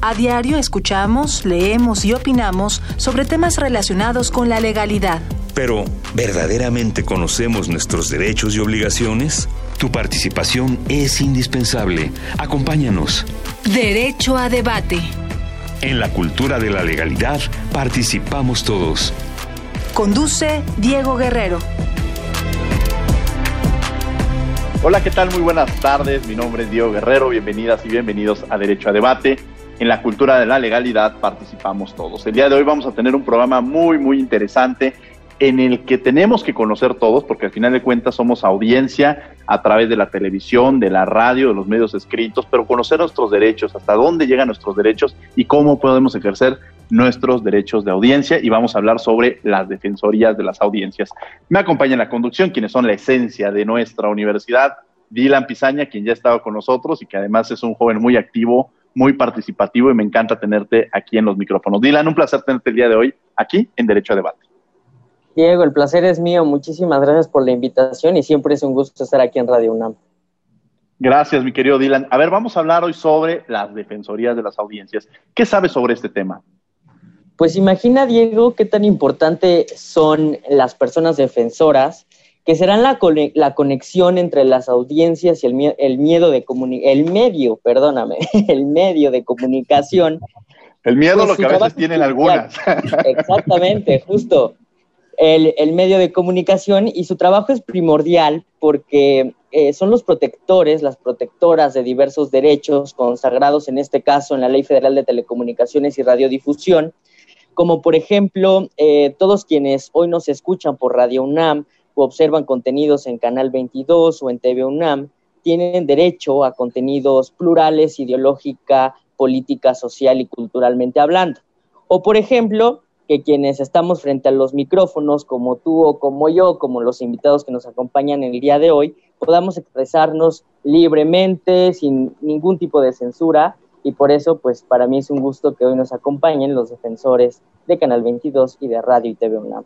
A diario escuchamos, leemos y opinamos sobre temas relacionados con la legalidad. Pero, ¿verdaderamente conocemos nuestros derechos y obligaciones? Tu participación es indispensable. Acompáñanos. Derecho a debate. En la cultura de la legalidad participamos todos. Conduce Diego Guerrero. Hola, ¿qué tal? Muy buenas tardes. Mi nombre es Diego Guerrero. Bienvenidas y bienvenidos a Derecho a Debate. En la cultura de la legalidad participamos todos. El día de hoy vamos a tener un programa muy, muy interesante en el que tenemos que conocer todos, porque al final de cuentas somos audiencia a través de la televisión, de la radio, de los medios escritos, pero conocer nuestros derechos, hasta dónde llegan nuestros derechos y cómo podemos ejercer nuestros derechos de audiencia y vamos a hablar sobre las defensorías de las audiencias. Me acompaña en la conducción quienes son la esencia de nuestra universidad, Dylan Pizaña, quien ya estaba con nosotros y que además es un joven muy activo, muy participativo y me encanta tenerte aquí en los micrófonos. Dylan, un placer tenerte el día de hoy aquí en Derecho a Debate. Diego, el placer es mío. Muchísimas gracias por la invitación y siempre es un gusto estar aquí en Radio UNAM. Gracias, mi querido Dylan. A ver, vamos a hablar hoy sobre las defensorías de las audiencias. ¿Qué sabes sobre este tema? Pues imagina, Diego, qué tan importante son las personas defensoras, que serán la, la conexión entre las audiencias y el, el miedo de el medio, perdóname, el medio de comunicación. El miedo pues lo que a veces tienen algunas. Exactamente, justo. El, el, medio de comunicación y su trabajo es primordial porque eh, son los protectores, las protectoras de diversos derechos consagrados en este caso en la Ley Federal de Telecomunicaciones y Radiodifusión, como por ejemplo eh, todos quienes hoy nos escuchan por Radio UNAM o observan contenidos en Canal 22 o en TV UNAM, tienen derecho a contenidos plurales, ideológica, política, social y culturalmente hablando. O por ejemplo, que quienes estamos frente a los micrófonos, como tú o como yo, como los invitados que nos acompañan el día de hoy, podamos expresarnos libremente, sin ningún tipo de censura, y por eso, pues para mí es un gusto que hoy nos acompañen los defensores de Canal 22 y de Radio y TV UNAM.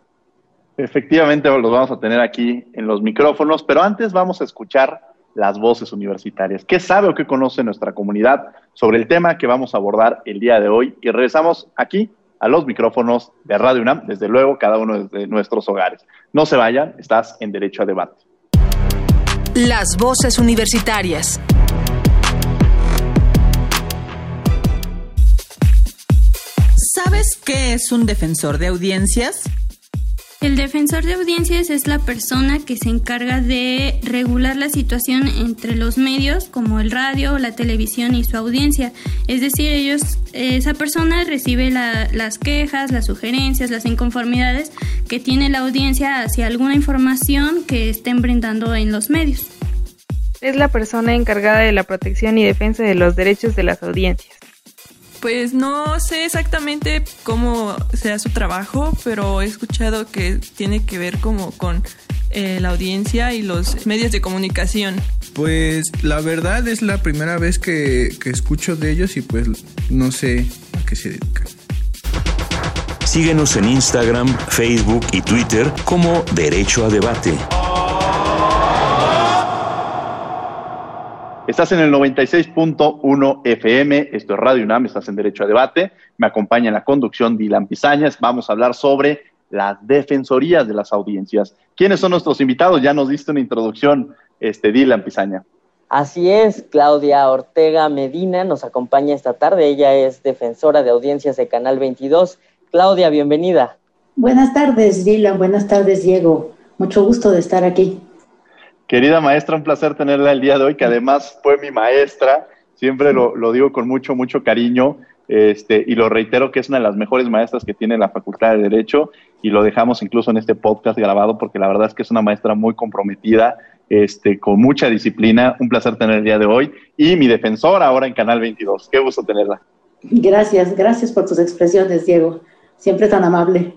Efectivamente, los vamos a tener aquí en los micrófonos, pero antes vamos a escuchar las voces universitarias. ¿Qué sabe o qué conoce nuestra comunidad sobre el tema que vamos a abordar el día de hoy? Y regresamos aquí a los micrófonos de Radio UNAM, desde luego cada uno de nuestros hogares. No se vayan, estás en Derecho a Debate. Las voces universitarias. ¿Sabes qué es un defensor de audiencias? El defensor de audiencias es la persona que se encarga de regular la situación entre los medios como el radio, la televisión y su audiencia. Es decir, ellos, esa persona recibe las quejas, las sugerencias, las inconformidades que tiene la audiencia hacia alguna información que estén brindando en los medios. Es la persona encargada de la protección y defensa de los derechos de las audiencias. Pues no sé exactamente cómo sea su trabajo, pero he escuchado que tiene que ver como con eh, la audiencia y los medios de comunicación. Pues la verdad es la primera vez que, que escucho de ellos y pues no sé a qué se dedican. Síguenos en Instagram, Facebook y Twitter como Derecho a Debate. Estás en el 96.1 FM, esto es Radio UNAM, estás en Derecho a Debate. Me acompaña en la conducción Dylan Pizañas. Vamos a hablar sobre las defensorías de las audiencias. ¿Quiénes son nuestros invitados? Ya nos diste una introducción, este, Dylan Pizaña. Así es, Claudia Ortega Medina nos acompaña esta tarde. Ella es defensora de audiencias de Canal 22. Claudia, bienvenida. Buenas tardes, Dylan. Buenas tardes, Diego. Mucho gusto de estar aquí. Querida maestra, un placer tenerla el día de hoy, que además fue mi maestra, siempre lo, digo con mucho, mucho cariño, este, y lo reitero que es una de las mejores maestras que tiene la Facultad de Derecho, y lo dejamos incluso en este podcast grabado, porque la verdad es que es una maestra muy comprometida, este, con mucha disciplina, un placer tener el día de hoy, y mi defensora ahora en Canal 22, qué gusto tenerla. Gracias, gracias por tus expresiones, Diego. Siempre tan amable.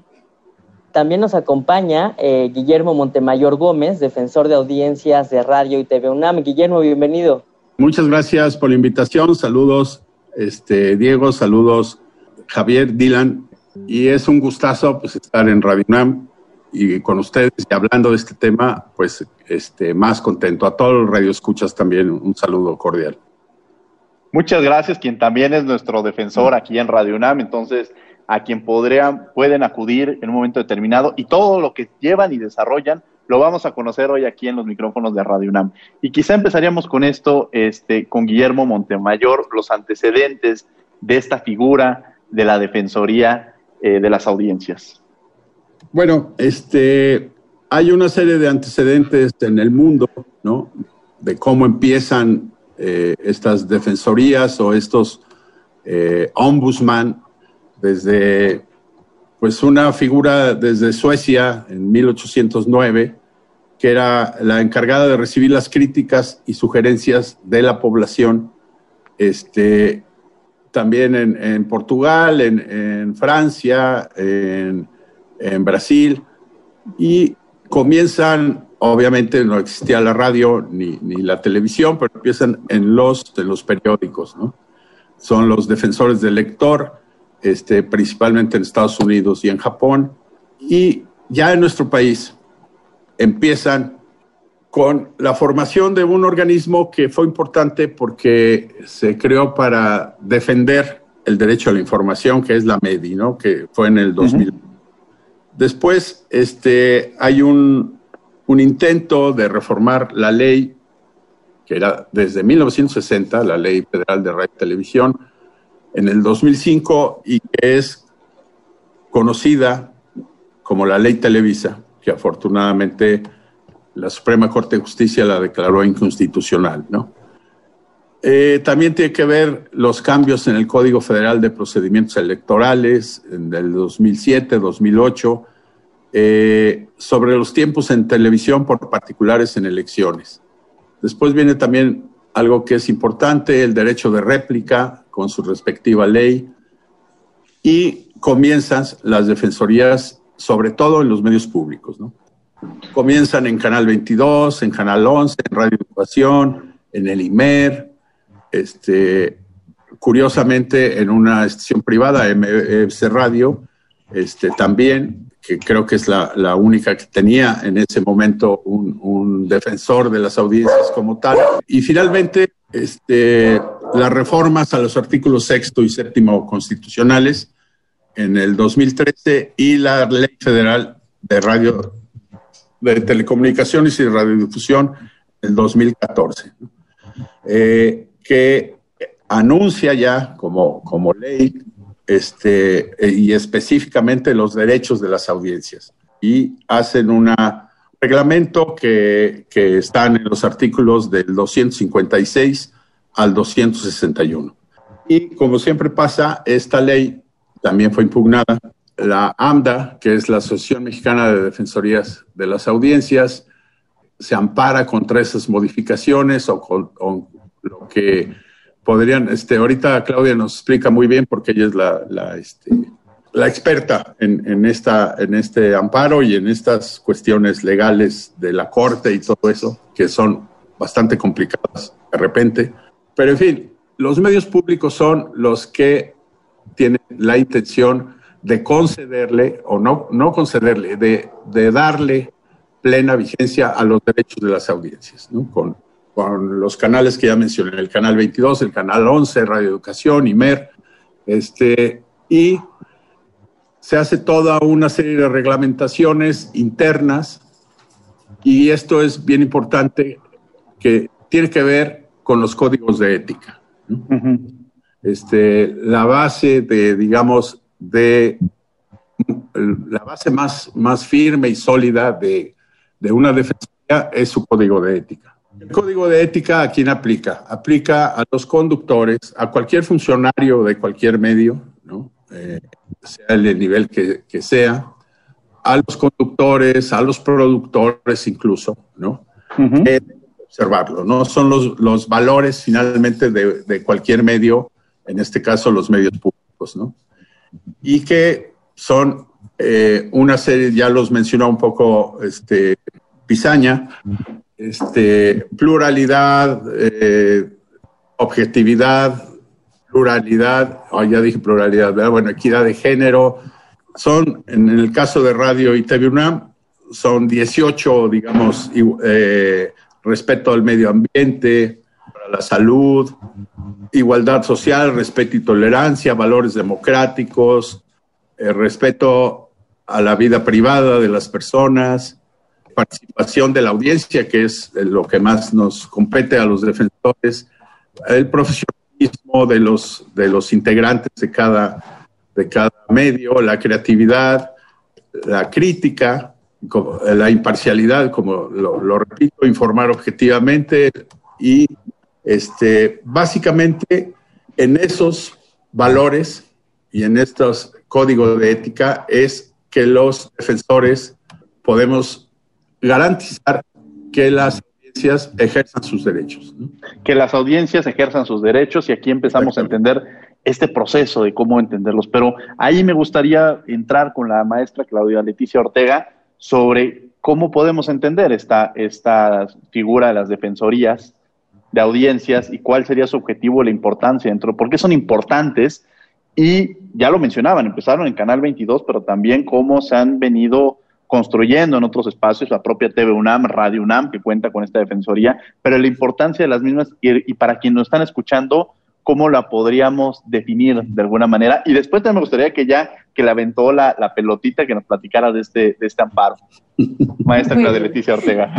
También nos acompaña eh, Guillermo Montemayor Gómez, defensor de audiencias de Radio y TV UNAM. Guillermo, bienvenido. Muchas gracias por la invitación. Saludos, este, Diego, saludos, Javier, Dylan. Y es un gustazo pues, estar en Radio UNAM y con ustedes y hablando de este tema, pues este, más contento. A todos los radioescuchas también un saludo cordial. Muchas gracias, quien también es nuestro defensor aquí en Radio UNAM. Entonces, a quien podrían, pueden acudir en un momento determinado y todo lo que llevan y desarrollan lo vamos a conocer hoy aquí en los micrófonos de Radio UNAM. Y quizá empezaríamos con esto, este, con Guillermo Montemayor, los antecedentes de esta figura de la Defensoría eh, de las Audiencias. Bueno, este, hay una serie de antecedentes en el mundo, ¿no? De cómo empiezan eh, estas defensorías o estos eh, ombudsman desde pues una figura desde Suecia en 1809 que era la encargada de recibir las críticas y sugerencias de la población, este, también en, Portugal, en, Francia, en, Brasil, y comienzan, obviamente no existía la radio ni, la televisión, pero empiezan en los, en los periódicos, ¿no? Son los defensores del lector, este, principalmente en Estados Unidos y en Japón. Y ya en nuestro país empiezan con la formación de un organismo que fue importante porque se creó para defender el derecho a la información, que es la MEDI, ¿no? que fue en el 2000. Después este, hay un, un intento de reformar la ley, que era desde 1960, la Ley Federal de Radio y Televisión, en el 2005 y que es conocida como la Ley Televisa, que afortunadamente la Suprema Corte de Justicia la declaró inconstitucional, ¿no? Eh, también tiene que ver los cambios en el Código Federal de Procedimientos Electorales en el 2007, 2008, eh, sobre los tiempos en televisión por particulares en elecciones. Después viene también algo que es importante, el derecho de réplica, con su respectiva ley y comienzan las defensorías, sobre todo en los medios públicos. ¿no? Comienzan en Canal 22, en Canal 11, en Radio Educación, en el IMER, este, curiosamente en una estación privada, MFC Radio, este, también, que creo que es la, única que tenía en ese momento un defensor de las audiencias como tal. Y finalmente, este, las reformas a los artículos sexto y séptimo constitucionales en el 2013 y la ley federal de radio, de telecomunicaciones y radiodifusión en el 2014, eh, que anuncia ya como, como ley este, y específicamente los derechos de las audiencias. Y hacen un reglamento que, que están en los artículos del 256 al 261. Y como siempre pasa, esta ley también fue impugnada. La AMDA, que es la Asociación Mexicana de Defensorías de las Audiencias, se ampara contra esas modificaciones o con lo que podrían, este, ahorita Claudia nos explica muy bien porque ella es la, la, este, la experta en, en, esta, en este amparo y en estas cuestiones legales de la Corte y todo eso, que son bastante complicadas de repente. Pero en fin, los medios públicos son los que tienen la intención de concederle o no, no concederle, de, de darle plena vigencia a los derechos de las audiencias, ¿no? con, con los canales que ya mencioné, el canal 22, el canal 11, Radio Educación, IMER, este, y se hace toda una serie de reglamentaciones internas y esto es bien importante que tiene que ver con los códigos de ética. este, la base de, digamos, de la base más, más firme y sólida de, de una defensoría es su código de ética. El código de ética a quién aplica? Aplica a los conductores, a cualquier funcionario de cualquier medio, ¿no? Eh, sea el nivel que, que, sea, a los conductores, a los productores incluso, ¿no? Observarlo, ¿no? Son los, los valores finalmente de, de, cualquier medio en este caso los medios públicos, ¿no? Y que son eh, una serie, ya los mencionó un poco este, Pisaña, este, pluralidad, eh, objetividad, pluralidad, oh, ya dije pluralidad, bueno, equidad de género, son, en el caso de Radio y TV UNAM, son 18, digamos, eh, respeto al medio ambiente, a la salud, igualdad social, respeto y tolerancia, valores democráticos, eh, respeto a la vida privada de las personas, participación de la audiencia, que es lo que más nos compete a los defensores, el profesionalismo de los, de los integrantes de cada, de cada medio, la creatividad, la crítica, la imparcialidad, como lo, repito, informar objetivamente y este, básicamente en esos valores y en estos códigos de ética es que los defensores podemos garantizar que las audiencias ejerzan sus derechos. Que las audiencias ejerzan sus derechos y aquí empezamos a entender este proceso de cómo entenderlos. Pero ahí me gustaría entrar con la maestra Claudia Leticia Ortega sobre cómo podemos entender esta, esta figura de las defensorías de audiencias y cuál sería su objetivo, la importancia dentro, por qué son importantes y ya lo mencionaban, empezaron en Canal 22, pero también cómo se han venido construyendo en otros espacios, la propia TV UNAM, Radio UNAM, que cuenta con esta defensoría, pero la importancia de las mismas y, y para quienes nos están escuchando, cómo la podríamos definir de alguna manera. Y después también me gustaría que ya que le aventó la, la pelotita, que nos platicara de este, de este amparo. Maestra Claudia Leticia Ortega.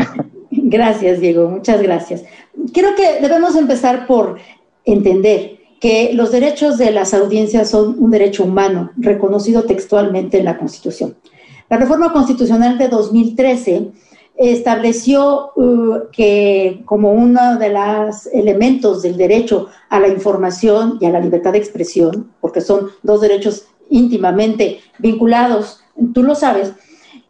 Gracias, Diego, muchas gracias. Creo que debemos empezar por entender que los derechos de las audiencias son un derecho humano reconocido textualmente en la Constitución. La reforma constitucional de 2013 estableció uh, que como uno de los elementos del derecho a la información y a la libertad de expresión, porque son dos derechos íntimamente vinculados, tú lo sabes,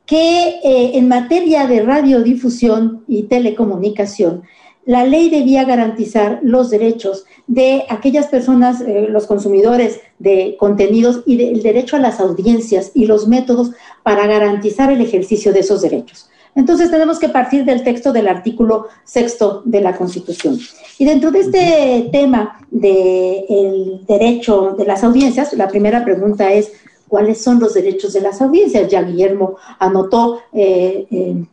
que eh, en materia de radiodifusión y telecomunicación, la ley debía garantizar los derechos de aquellas personas, eh, los consumidores de contenidos y el derecho a las audiencias y los métodos para garantizar el ejercicio de esos derechos. Entonces tenemos que partir del texto del artículo sexto de la Constitución. Y dentro de este tema del derecho de las audiencias, la primera pregunta es, ¿cuáles son los derechos de las audiencias? Ya Guillermo anotó, eh,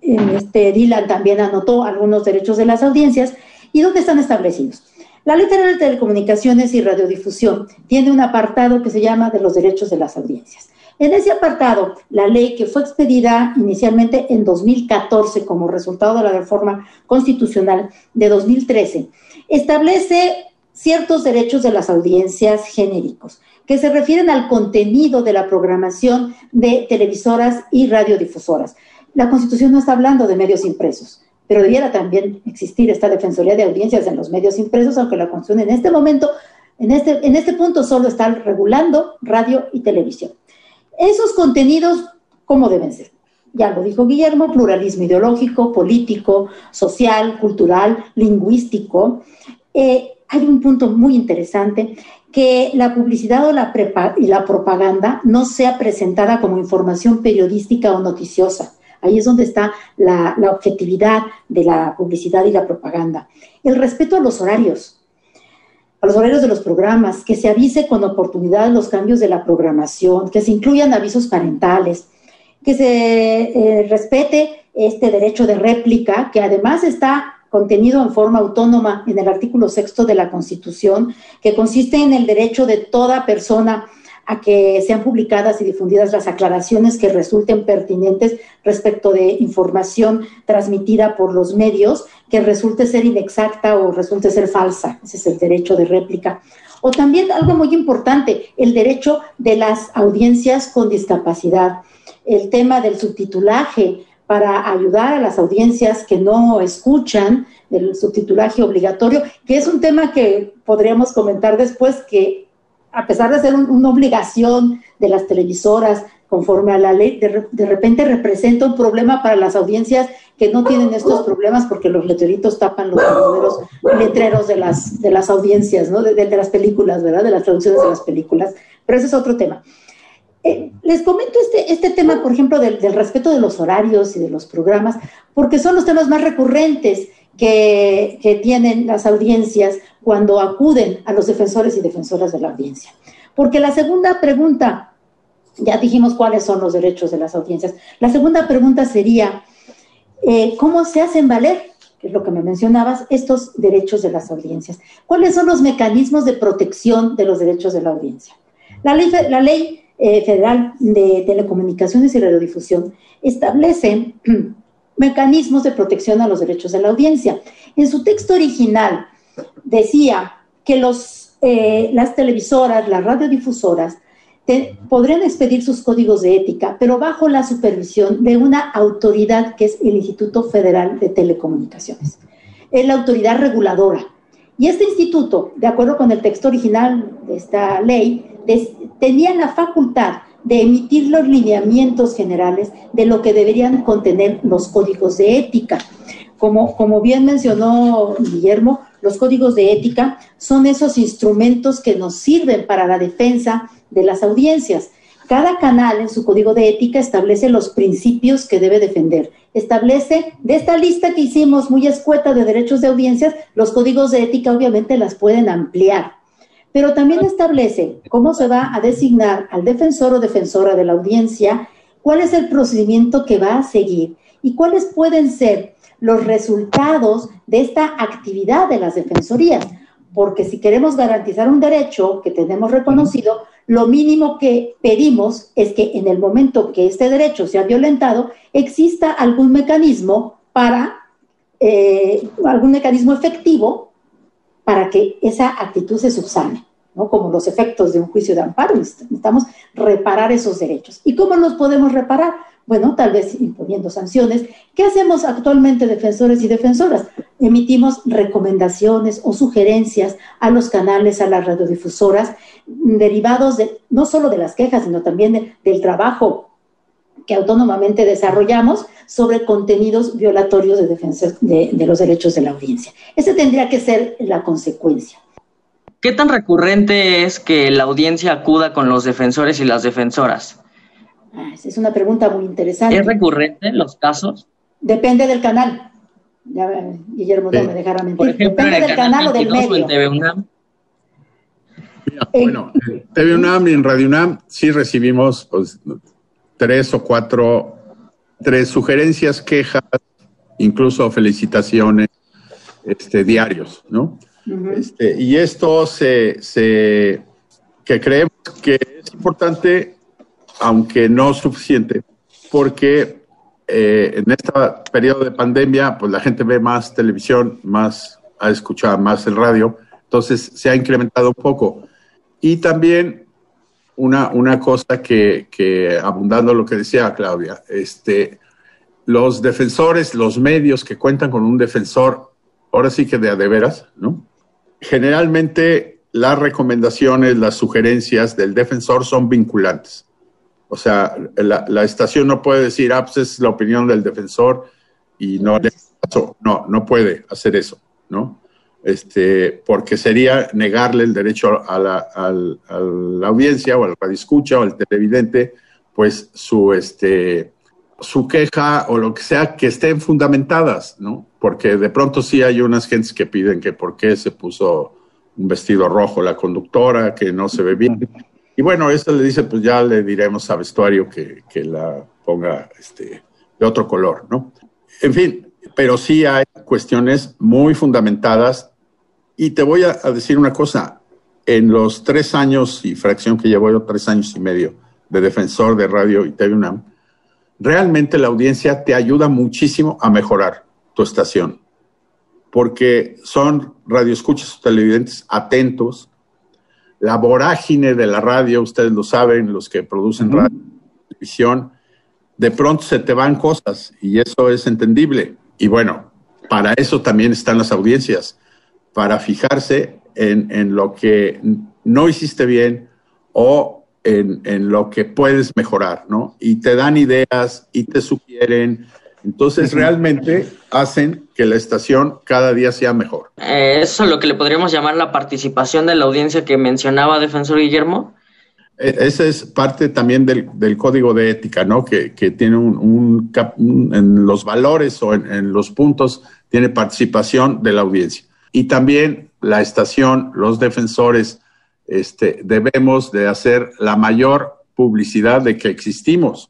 este Dylan también anotó algunos derechos de las audiencias. ¿Y dónde están establecidos? La Ley de Telecomunicaciones y Radiodifusión tiene un apartado que se llama de los derechos de las audiencias. En ese apartado, la ley que fue expedida inicialmente en 2014 como resultado de la reforma constitucional de 2013, establece ciertos derechos de las audiencias genéricos que se refieren al contenido de la programación de televisoras y radiodifusoras. La Constitución no está hablando de medios impresos, pero debiera también existir esta Defensoría de Audiencias en los medios impresos, aunque la Constitución en este momento, en este, en este punto, solo está regulando radio y televisión. Esos contenidos, ¿cómo deben ser? Ya lo dijo Guillermo, pluralismo ideológico, político, social, cultural, lingüístico. Eh, hay un punto muy interesante, que la publicidad o la y la propaganda no sea presentada como información periodística o noticiosa. Ahí es donde está la, objetividad de la publicidad y la propaganda. El respeto a los horarios a los horarios de los programas, que se avise con oportunidad los cambios de la programación, que se incluyan avisos parentales, que se eh, respete este derecho de réplica, que además está contenido en forma autónoma en el artículo sexto de la Constitución, que consiste en el derecho de toda persona a que sean publicadas y difundidas las aclaraciones que resulten pertinentes respecto de información transmitida por los medios que resulte ser inexacta o resulte ser falsa. Ese es el derecho de réplica. O también algo muy importante, el derecho de las audiencias con discapacidad. El tema del subtitulaje para ayudar a las audiencias que no escuchan, el subtitulaje obligatorio, que es un tema que podríamos comentar después, que a pesar de ser una obligación de las televisoras conforme a la ley, de, repente representa un problema para las audiencias que no tienen estos problemas porque los letreritos tapan los letreros de las, de las audiencias, ¿no? De, de, las películas, ¿verdad? De las traducciones de las películas. Pero ese es otro tema. Eh, les comento este, este tema, por ejemplo, del, del, respeto de los horarios y de los programas, porque son los temas más recurrentes que, que tienen las audiencias cuando acuden a los defensores y defensoras de la audiencia. Porque la segunda pregunta ya dijimos cuáles son los derechos de las audiencias. La segunda pregunta sería, eh, ¿cómo se hacen valer, que es lo que me mencionabas, estos derechos de las audiencias? ¿Cuáles son los mecanismos de protección de los derechos de la audiencia? La ley, eh, federal de telecomunicaciones y radiodifusión establece mecanismos de protección a los derechos de la audiencia. En su texto original decía que los, eh, las televisoras, las radiodifusoras, podrían expedir sus códigos de ética, pero bajo la supervisión de una autoridad que es el Instituto Federal de Telecomunicaciones. Es la autoridad reguladora. Y este instituto, de acuerdo con el texto original de esta ley, tenía la facultad de emitir los lineamientos generales de lo que deberían contener los códigos de ética. Como, como bien mencionó Guillermo, los códigos de ética son esos instrumentos que nos sirven para la defensa de las audiencias. Cada canal en su código de ética establece los principios que debe defender. Establece, de esta lista que hicimos muy escueta de derechos de audiencias, los códigos de ética obviamente las pueden ampliar. Pero también establece cómo se va a designar al defensor o defensora de la audiencia, cuál es el procedimiento que va a seguir y cuáles pueden ser los resultados de esta actividad de las defensorías. Porque si queremos garantizar un derecho que tenemos reconocido, lo mínimo que pedimos es que en el momento que este derecho sea violentado, exista algún mecanismo para, eh, algún mecanismo efectivo para que esa actitud se subsane, ¿no? Como los efectos de un juicio de amparo, necesitamos reparar esos derechos. ¿Y cómo los podemos reparar? Bueno, tal vez imponiendo sanciones. ¿Qué hacemos actualmente defensores y defensoras? Emitimos recomendaciones o sugerencias a los canales, a las radiodifusoras, derivados de, no solo de las quejas, sino también del trabajo que autónomamente desarrollamos sobre contenidos violatorios de de los derechos de la audiencia. Esa tendría que ser la consecuencia. ¿Qué tan recurrente es que la audiencia acuda con los defensores y las defensoras? Ah, es una pregunta muy interesante. ¿Es recurrente los casos? Depende del canal. Ya, Guillermo no me dejará mentir. Depende del canal, o del medio. En TV UNAM. bueno, en TV UNAM y en Radio UNAM sí recibimos pues, tres o cuatro, tres sugerencias, quejas, incluso felicitaciones este, diarios, ¿no? este, y esto se, se, que creemos que es importante aunque no suficiente, porque eh, en este periodo de pandemia, pues la gente ve más televisión, más ha escuchado más el radio, entonces se ha incrementado un poco. Y también una, una cosa que, que, abundando lo que decía Claudia, este, los defensores, los medios que cuentan con un defensor, ahora sí que de a de veras, ¿no? Generalmente las recomendaciones, las sugerencias del defensor son vinculantes. O sea, la, estación no puede decir, ah, pues es la opinión del defensor y no le No, no puede hacer eso, ¿no? Este, porque sería negarle el derecho a la, a la audiencia o al escucha o al televidente, pues su, este, su queja o lo que sea que estén fundamentadas, ¿no? Porque de pronto sí hay unas gentes que piden que por qué se puso un vestido rojo la conductora, que no se ve bien. Y bueno, eso le dice, pues ya le diremos a vestuario que, que la ponga este, de otro color, ¿no? En fin, pero sí hay cuestiones muy fundamentadas. Y te voy a, decir una cosa, en los tres años y fracción que llevo yo, tres años y medio de defensor de radio y TV UNAM, realmente la audiencia te ayuda muchísimo a mejorar tu estación, porque son radioescuchas televidentes atentos, la vorágine de la radio, ustedes lo saben, los que producen radio, televisión, de pronto se te van cosas y eso es entendible. Y bueno, para eso también están las audiencias, para fijarse en, lo que no hiciste bien o en, en, lo que puedes mejorar, ¿no? Y te dan ideas y te sugieren. Entonces, realmente hacen que la estación cada día sea mejor. Eh, eso es lo que le podríamos llamar la participación de la audiencia que mencionaba Defensor Guillermo. E, esa es parte también del, del código de ética, ¿no? Que, que tiene un, un, un, en los valores o en, en los puntos, tiene participación de la audiencia. Y también la estación, los defensores, este, debemos de hacer la mayor publicidad de que existimos.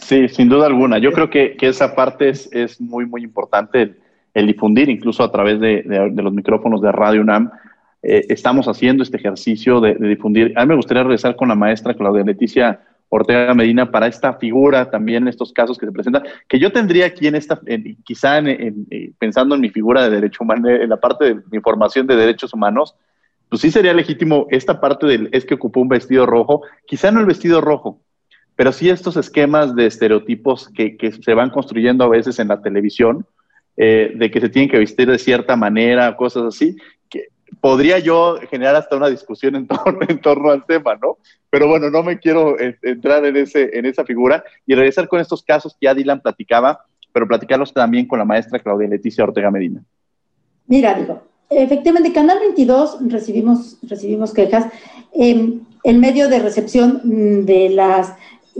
Sí, sin duda alguna. Yo creo que, que esa parte es, es, muy, muy importante, el, difundir, incluso a través de, de, los micrófonos de Radio UNAM. Eh, estamos haciendo este ejercicio de, difundir. A mí me gustaría regresar con la maestra Claudia Leticia Ortega Medina para esta figura también, estos casos que se presentan, que yo tendría aquí en esta, en, quizá en, en, pensando en mi figura de derecho humano, en la parte de mi formación de derechos humanos, pues sí sería legítimo esta parte del es que ocupó un vestido rojo, quizá no el vestido rojo, pero sí estos esquemas de estereotipos que, que se van construyendo a veces en la televisión, eh, de que se tienen que vestir de cierta manera, cosas así, que podría yo generar hasta una discusión en torno, al tema, ¿no? Pero bueno, no me quiero eh, entrar en, ese, en esa figura y regresar con estos casos que ya Dylan platicaba, pero platicarlos también con la maestra Claudia Leticia Ortega Medina. Mira, digo, efectivamente, Canal 22 recibimos, recibimos quejas. Eh, el medio de recepción mm, de las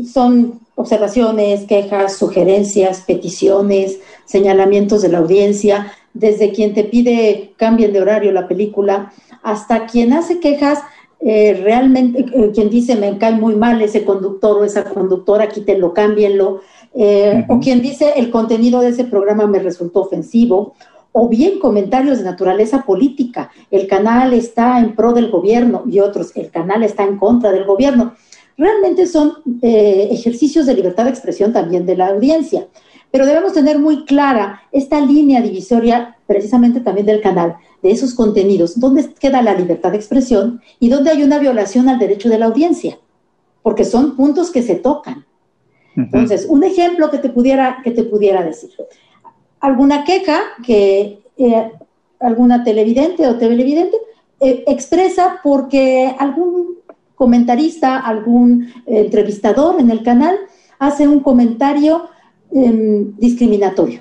son observaciones, quejas, sugerencias, peticiones, señalamientos de la audiencia, desde quien te pide cambien de horario la película, hasta quien hace quejas, eh, realmente, eh, quien dice me cae muy mal ese conductor o esa conductora, quítenlo, cámbienlo, eh, uh -huh. o quien dice el contenido de ese programa me resultó ofensivo, o bien comentarios de naturaleza política, el canal está en pro del gobierno y otros, el canal está en contra del gobierno. Realmente son eh, ejercicios de libertad de expresión también de la audiencia, pero debemos tener muy clara esta línea divisoria precisamente también del canal, de esos contenidos, dónde queda la libertad de expresión y dónde hay una violación al derecho de la audiencia, porque son puntos que se tocan. Uh -huh. Entonces, un ejemplo que te pudiera, que te pudiera decir alguna queja que eh, alguna televidente o televidente eh, expresa porque algún comentarista, algún eh, entrevistador en el canal hace un comentario eh, discriminatorio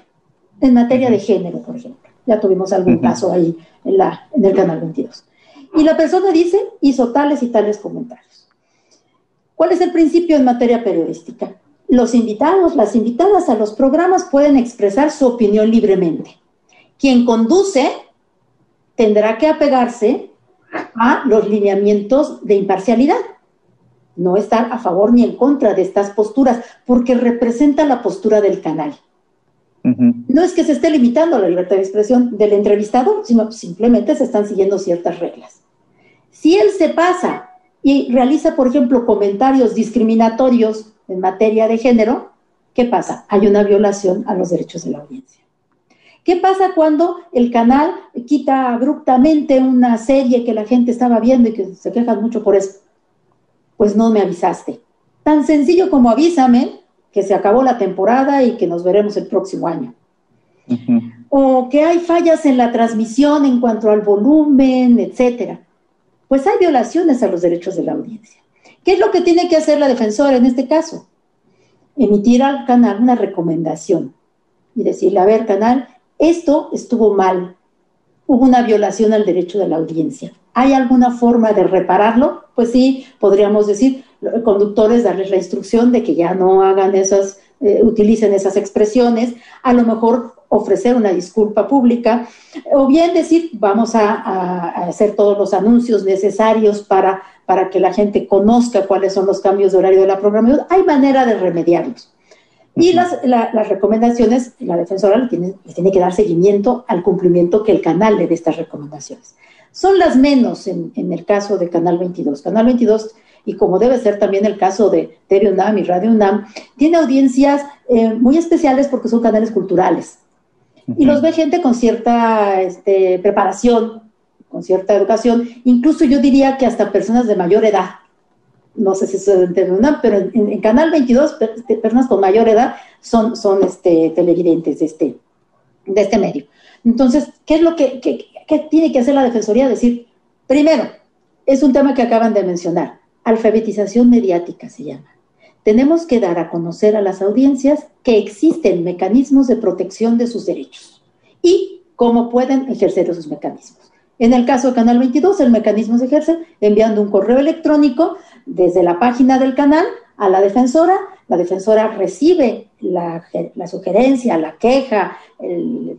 en materia de género, por ejemplo. Ya tuvimos algún uh -huh. caso ahí en, la, en el canal 22. Y la persona dice, hizo tales y tales comentarios. ¿Cuál es el principio en materia periodística? Los invitados, las invitadas a los programas pueden expresar su opinión libremente. Quien conduce tendrá que apegarse a los lineamientos de imparcialidad, no estar a favor ni en contra de estas posturas, porque representa la postura del canal. Uh -huh. No es que se esté limitando la libertad de expresión del entrevistador, sino simplemente se están siguiendo ciertas reglas. Si él se pasa y realiza, por ejemplo, comentarios discriminatorios en materia de género, ¿qué pasa? Hay una violación a los derechos de la audiencia. ¿Qué pasa cuando el canal quita abruptamente una serie que la gente estaba viendo y que se quejan mucho por eso? Pues no me avisaste. Tan sencillo como avísame que se acabó la temporada y que nos veremos el próximo año. Uh -huh. O que hay fallas en la transmisión en cuanto al volumen, etcétera. Pues hay violaciones a los derechos de la audiencia. ¿Qué es lo que tiene que hacer la defensora en este caso? Emitir al canal una recomendación y decirle, a ver, canal, esto estuvo mal, hubo una violación al derecho de la audiencia. ¿Hay alguna forma de repararlo? Pues sí, podríamos decir, conductores darles la instrucción de que ya no hagan esas, eh, utilicen esas expresiones, a lo mejor ofrecer una disculpa pública, o bien decir, vamos a, a, hacer todos los anuncios necesarios para, para que la gente conozca cuáles son los cambios de horario de la programación. Hay manera de remediarlos. Y las, la, las recomendaciones, la defensora le tiene, le tiene, que dar seguimiento al cumplimiento que el canal le dé estas recomendaciones. Son las menos en, en, el caso de Canal 22. Canal 22, y como debe ser también el caso de TV UNAM y Radio UNAM, tiene audiencias eh, muy especiales porque son canales culturales. Uh -huh. Y los ve gente con cierta este, preparación, con cierta educación, incluso yo diría que hasta personas de mayor edad no sé si eso es en pero en, en, Canal 22, este, personas con mayor edad son, son este, televidentes de este, de este medio. Entonces, ¿qué es lo que, que, que, tiene que hacer la Defensoría? Decir, primero, es un tema que acaban de mencionar, alfabetización mediática se llama. Tenemos que dar a conocer a las audiencias que existen mecanismos de protección de sus derechos y cómo pueden ejercer esos mecanismos. En el caso de Canal 22, el mecanismo se ejerce enviando un correo electrónico desde la página del canal a la defensora. La defensora recibe la, sugerencia, la queja, el,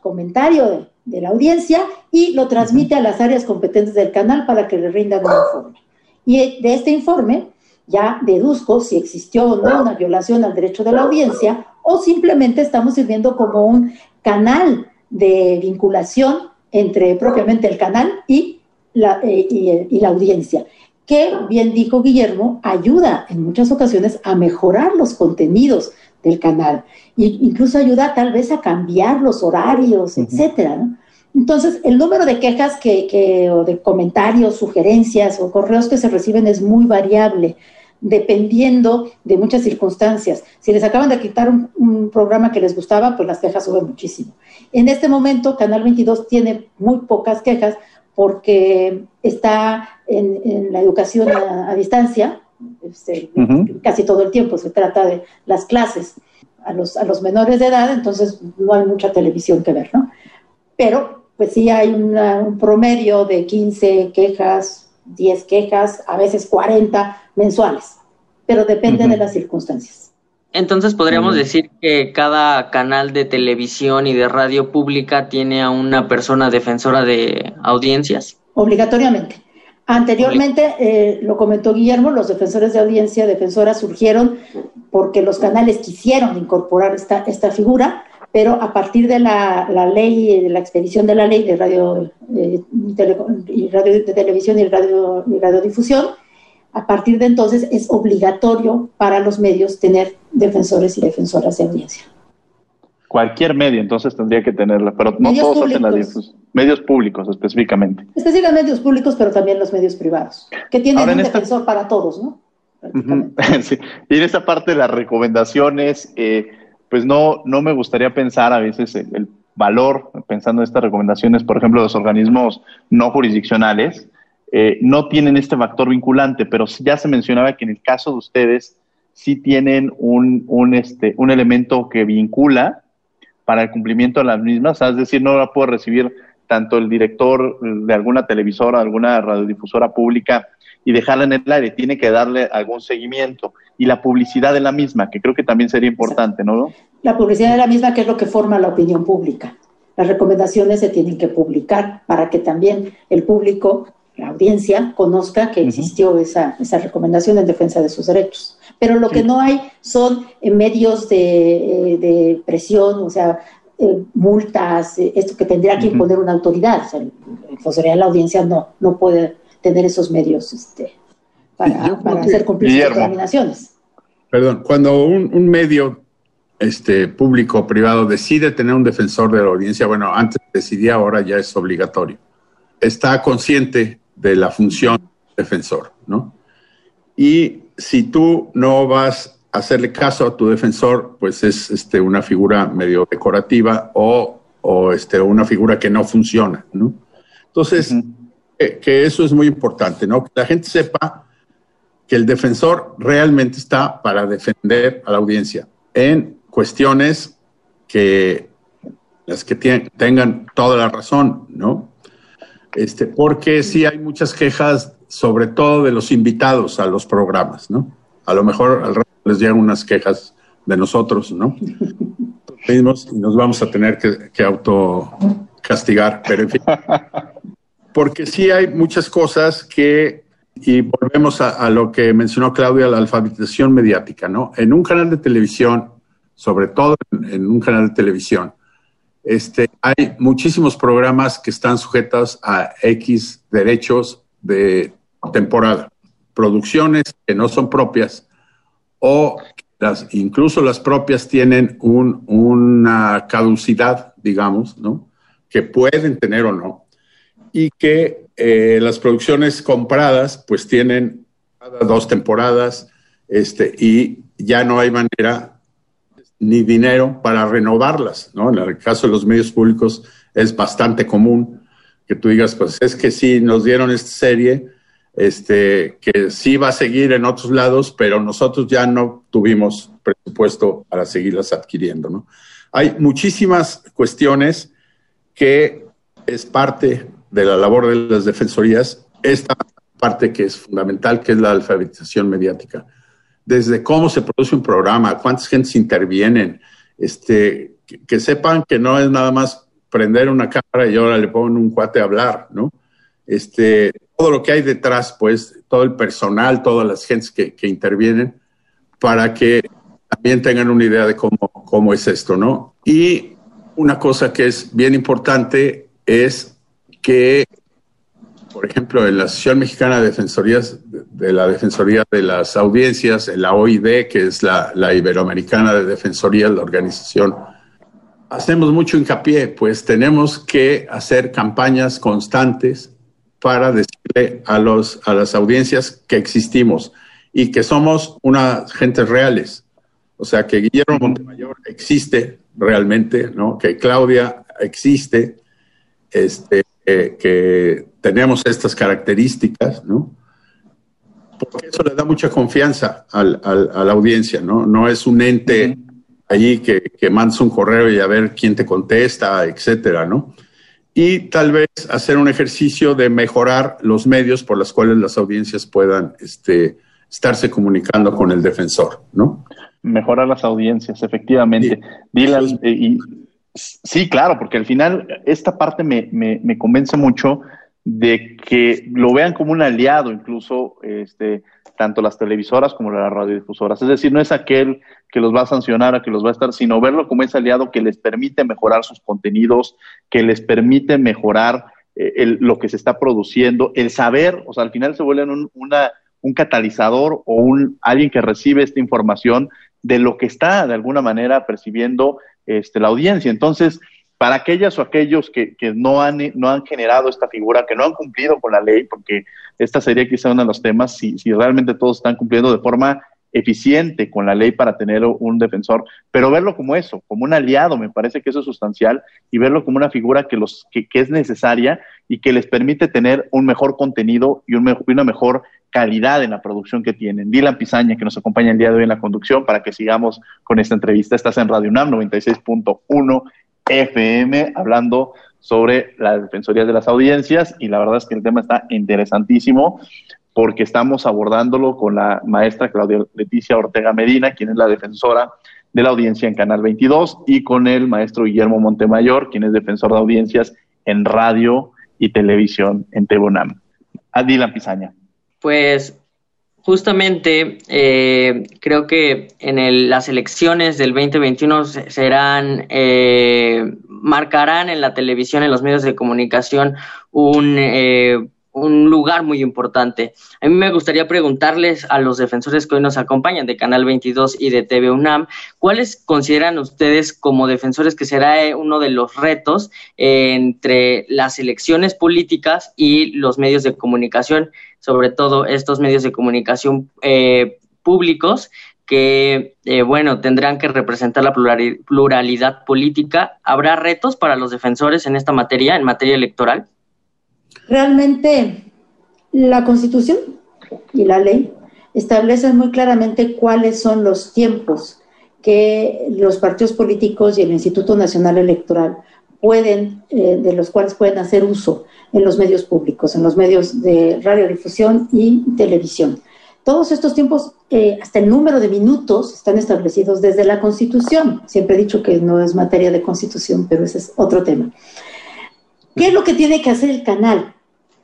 comentario de, la audiencia y lo transmite a las áreas competentes del canal para que le rindan un informe. Y de este informe ya deduzco si existió o no una violación al derecho de la audiencia o simplemente estamos sirviendo como un canal de vinculación entre propiamente el canal y la, eh, y la audiencia que, bien dijo Guillermo, ayuda en muchas ocasiones a mejorar los contenidos del canal e incluso ayuda tal vez a cambiar los horarios, etcétera. Entonces, el número de quejas que, o de comentarios, sugerencias o correos que se reciben es muy variable, dependiendo de muchas circunstancias. Si les acaban de quitar un, un, programa que les gustaba, pues las quejas suben muchísimo. En este momento, Canal 22 tiene muy pocas quejas porque está en, la educación a, distancia, este, casi todo el tiempo se trata de las clases a los, a los menores de edad, entonces no hay mucha televisión que ver, ¿no? Pero pues sí hay un promedio de 15 quejas, 10 quejas, a veces 40 mensuales, pero depende de las circunstancias. Entonces podríamos decir que cada canal de televisión y de radio pública tiene a una persona defensora de audiencias. Obligatoriamente. Anteriormente, eh, lo comentó Guillermo, los defensores de audiencia, defensoras surgieron porque los canales quisieron incorporar esta, esta figura, pero a partir de la, ley, de la expedición de la ley de radio, eh, y radio de televisión y radio, y radiodifusión, a partir de entonces es obligatorio para los medios tener defensores y defensoras de audiencia. Cualquier medio entonces tendría que tenerla, pero no todos hacen la difusión. Medios públicos específicamente. Específicamente medios públicos, pero también los medios privados, que tienen un defensor para todos, ¿no? sí. Y en esta parte de las recomendaciones, eh, pues no, no me gustaría pensar a veces el, valor, pensando en estas recomendaciones, por ejemplo, de los organismos no jurisdiccionales, eh, no tienen este factor vinculante, pero ya se mencionaba que en el caso de ustedes sí tienen un, un, este, un elemento que vincula para el cumplimiento de las mismas, es decir, no la puede recibir tanto el director de alguna televisora, alguna radiodifusora pública y dejarla en el aire, tiene que darle algún seguimiento y la publicidad de la misma, que creo que también sería importante, ¿no? La publicidad de la misma, que es lo que forma la opinión pública. Las recomendaciones se tienen que publicar para que también el público, la audiencia, conozca que existió esa, esa recomendación en defensa de sus derechos pero lo que no hay son eh, medios de, eh, de, presión, o sea, eh, multas, esto que tendría que imponer una autoridad. O sea, el, la audiencia no, no puede tener esos medios este, para, hacer cumplir sus determinaciones. Perdón, cuando un, un medio este, público o privado decide tener un defensor de la audiencia, bueno, antes decidía, ahora ya es obligatorio. Está consciente de la función defensor, ¿no? Y si tú no vas a hacerle caso a tu defensor, pues es este, una figura medio decorativa o, o este, una figura que no funciona, ¿no? Entonces, que, eso es muy importante, ¿no? Que la gente sepa que el defensor realmente está para defender a la audiencia en cuestiones que las que tengan toda la razón, ¿no? Este, porque sí hay muchas quejas sobre todo de los invitados a los programas, ¿no? A lo mejor al rato les llegan unas quejas de nosotros, ¿no? Mismos y nos vamos a tener que, que autocastigar, pero en fin. Porque sí hay muchas cosas que, y volvemos a, lo que mencionó Claudia, la alfabetización mediática, ¿no? En un canal de televisión, sobre todo en, un canal de televisión, este, hay muchísimos programas que están sujetos a X derechos de temporada, producciones que no son propias o las, incluso las propias tienen un, una caducidad, digamos, ¿no? Que pueden tener o no. Y que eh, las producciones compradas pues tienen dos temporadas este, y ya no hay manera ni dinero para renovarlas, ¿no? En el caso de los medios públicos es bastante común que tú digas, pues es que sí, nos dieron esta serie, este, que sí va a seguir en otros lados, pero nosotros ya no tuvimos presupuesto para seguirlas adquiriendo. ¿no? Hay muchísimas cuestiones que es parte de la labor de las defensorías, esta parte que es fundamental, que es la alfabetización mediática. Desde cómo se produce un programa, cuántas gentes intervienen, este, que, sepan que no es nada más prender una cámara y ahora le pongo un cuate a hablar, ¿no? Este, todo lo que hay detrás, pues, todo el personal, todas las gentes que, intervienen, para que también tengan una idea de cómo, cómo es esto, ¿no? Y una cosa que es bien importante es que, por ejemplo, en la Asociación Mexicana de Defensorías, de la Defensoría de las Audiencias, en la OID, que es la, Iberoamericana de Defensorías, la organización, hacemos mucho hincapié, pues tenemos que hacer campañas constantes para decirle a, los, a las audiencias que existimos y que somos unas gentes reales. O sea, que Guillermo Montemayor existe realmente, ¿no? Que Claudia existe, este, que tenemos estas características, ¿no? Porque eso le da mucha confianza al, a la audiencia, ¿no? No es un ente allí que, que mandas un correo y a ver quién te contesta, etcétera, ¿no? y tal vez hacer un ejercicio de mejorar los medios por los cuales las audiencias puedan este, estarse comunicando con el defensor, ¿no? Mejorar las audiencias, efectivamente. Sí, eh, y, sí, claro, porque al final esta parte me, me, me convence mucho de que lo vean como un aliado, incluso este, tanto las televisoras como las radiodifusoras. Es decir, no es aquel que los va a sancionar, a que los va a estar, sino verlo como ese aliado que les permite mejorar sus contenidos, que les permite mejorar eh, lo que se está produciendo, el saber, o sea, al final se vuelven un, una, un catalizador o un alguien que recibe esta información de lo que está de alguna manera percibiendo este, la audiencia. Entonces, para aquellas o aquellos que, no, han, no han generado esta figura, que no han cumplido con la ley, porque esta sería quizá uno de los temas, si, si realmente todos están cumpliendo de forma eficiente con la ley para tener un defensor, pero verlo como eso, como un aliado, me parece que eso es sustancial, y verlo como una figura que, los, que, que es necesaria y que les permite tener un mejor contenido y, un y una mejor calidad en la producción que tienen. Dylan Pizaña, que nos acompaña el día de hoy en la conducción, para que sigamos con esta entrevista. Estás en Radio UNAM 96.1 FM hablando sobre la Defensoría de las Audiencias y la verdad es que el tema está interesantísimo porque estamos abordándolo con la maestra Claudia Leticia Ortega Medina, quien es la defensora de la audiencia en Canal 22, y con el maestro Guillermo Montemayor, quien es defensor de audiencias en radio y televisión en Tebonam. Adila Pizaña. Pues justamente eh, creo que en las elecciones del 2021 serán, eh, marcarán en la televisión, en los medios de comunicación, un, eh, un lugar muy importante. A mí me gustaría preguntarles a los defensores que hoy nos acompañan de Canal 22 y de TV UNAM, ¿cuáles consideran ustedes como defensores que será uno de los retos entre las elecciones políticas y los medios de comunicación? Sobre todo estos medios de comunicación eh, públicos que, eh, bueno, tendrán que representar la pluralidad política. ¿Habrá retos para los defensores en esta materia, en materia electoral? Realmente, la Constitución y la ley establecen muy claramente cuáles son los tiempos que los partidos políticos y el Instituto Nacional Electoral pueden, eh, de los cuales pueden hacer uso en los medios públicos, en los medios de radiodifusión y televisión. Todos estos tiempos, eh, hasta el número de minutos, están establecidos desde la Constitución. Siempre he dicho que no es materia de Constitución, pero ese es otro tema. ¿Qué es lo que tiene que hacer el canal?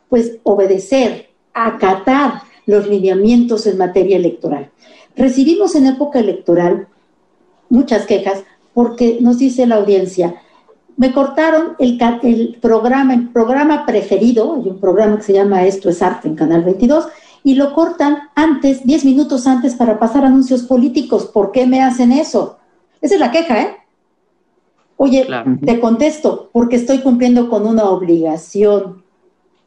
Pues obedecer, acatar los lineamientos en materia electoral. Recibimos en época electoral muchas quejas porque nos dice la audiencia, me cortaron el, el, programa, el programa preferido, hay un programa que se llama Esto es Arte en Canal 22, y lo cortan antes, 10 minutos antes para pasar anuncios políticos. ¿Por qué me hacen eso? Esa es la queja, ¿eh? Oye, te contesto, porque estoy cumpliendo con una obligación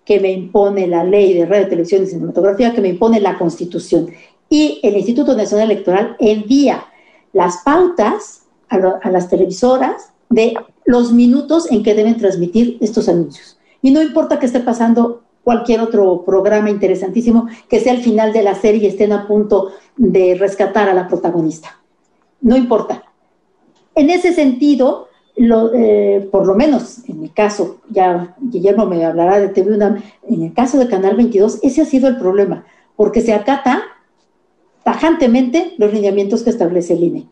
que me impone la ley de radio, televisión y cinematografía, que me impone la Constitución. Y el Instituto Nacional Electoral envía las pautas a, a las televisoras de los minutos en que deben transmitir estos anuncios. Y no importa que esté pasando cualquier otro programa interesantísimo, que sea el final de la serie y estén a punto de rescatar a la protagonista. No importa. En ese sentido, eh, por lo menos en mi caso, ya Guillermo me hablará de TV en el caso de Canal 22, ese ha sido el problema, porque se acata tajantemente los lineamientos que establece el INE.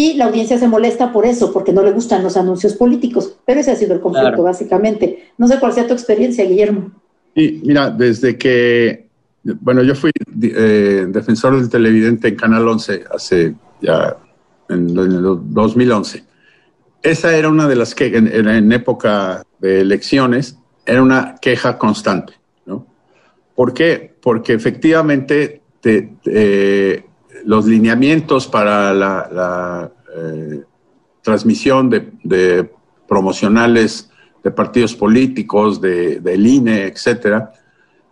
Y la audiencia se molesta por eso, porque no le gustan los anuncios políticos. Pero ese ha sido el conflicto, básicamente. No sé cuál sea tu experiencia, Guillermo. Y mira, desde que, bueno, yo fui eh, defensor del televidente en Canal 11 hace ya, en, el 2011. Esa era una de las que en, época de elecciones era una queja constante, ¿no? ¿Por qué? Porque efectivamente te, los lineamientos para la, eh, transmisión de, promocionales de partidos políticos, de, del INE, etcétera,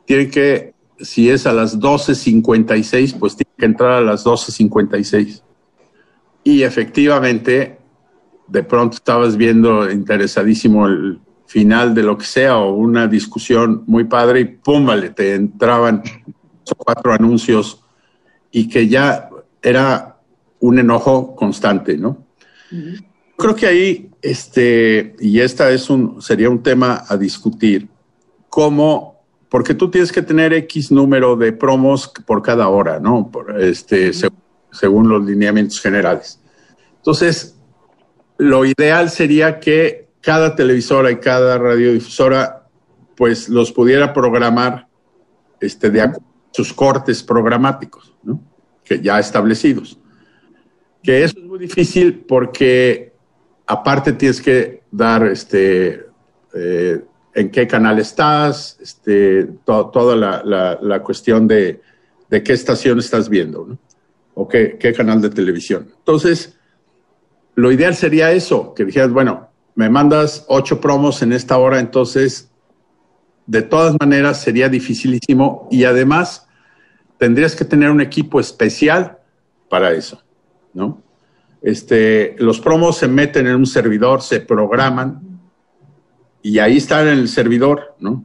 tienen que, si es a las 12.56, pues tiene que entrar a las 12.56. Y efectivamente, de pronto estabas viendo interesadísimo el final de lo que sea o una discusión muy padre y pum, vale, te entraban cuatro anuncios y que ya era un enojo constante, ¿no? Creo que ahí, este, y esta es un, sería un tema a discutir, cómo, porque tú tienes que tener X número de promos por cada hora, ¿no? Por, este, según los lineamientos generales. Entonces, lo ideal sería que cada televisora y cada radiodifusora, pues los pudiera programar este, de acuerdo sus cortes programáticos, ¿no? que ya establecidos. Que eso es muy difícil porque aparte tienes que dar este, eh, en qué canal estás, este, toda la, la, cuestión de, de, qué estación estás viendo, ¿no? o qué, qué canal de televisión. Entonces, lo ideal sería eso, que dijeras, bueno, me mandas ocho promos en esta hora, entonces de todas maneras sería dificilísimo y además tendrías que tener un equipo especial para eso, ¿no? Este, los promos se meten en un servidor, se programan y ahí están en el servidor, ¿no?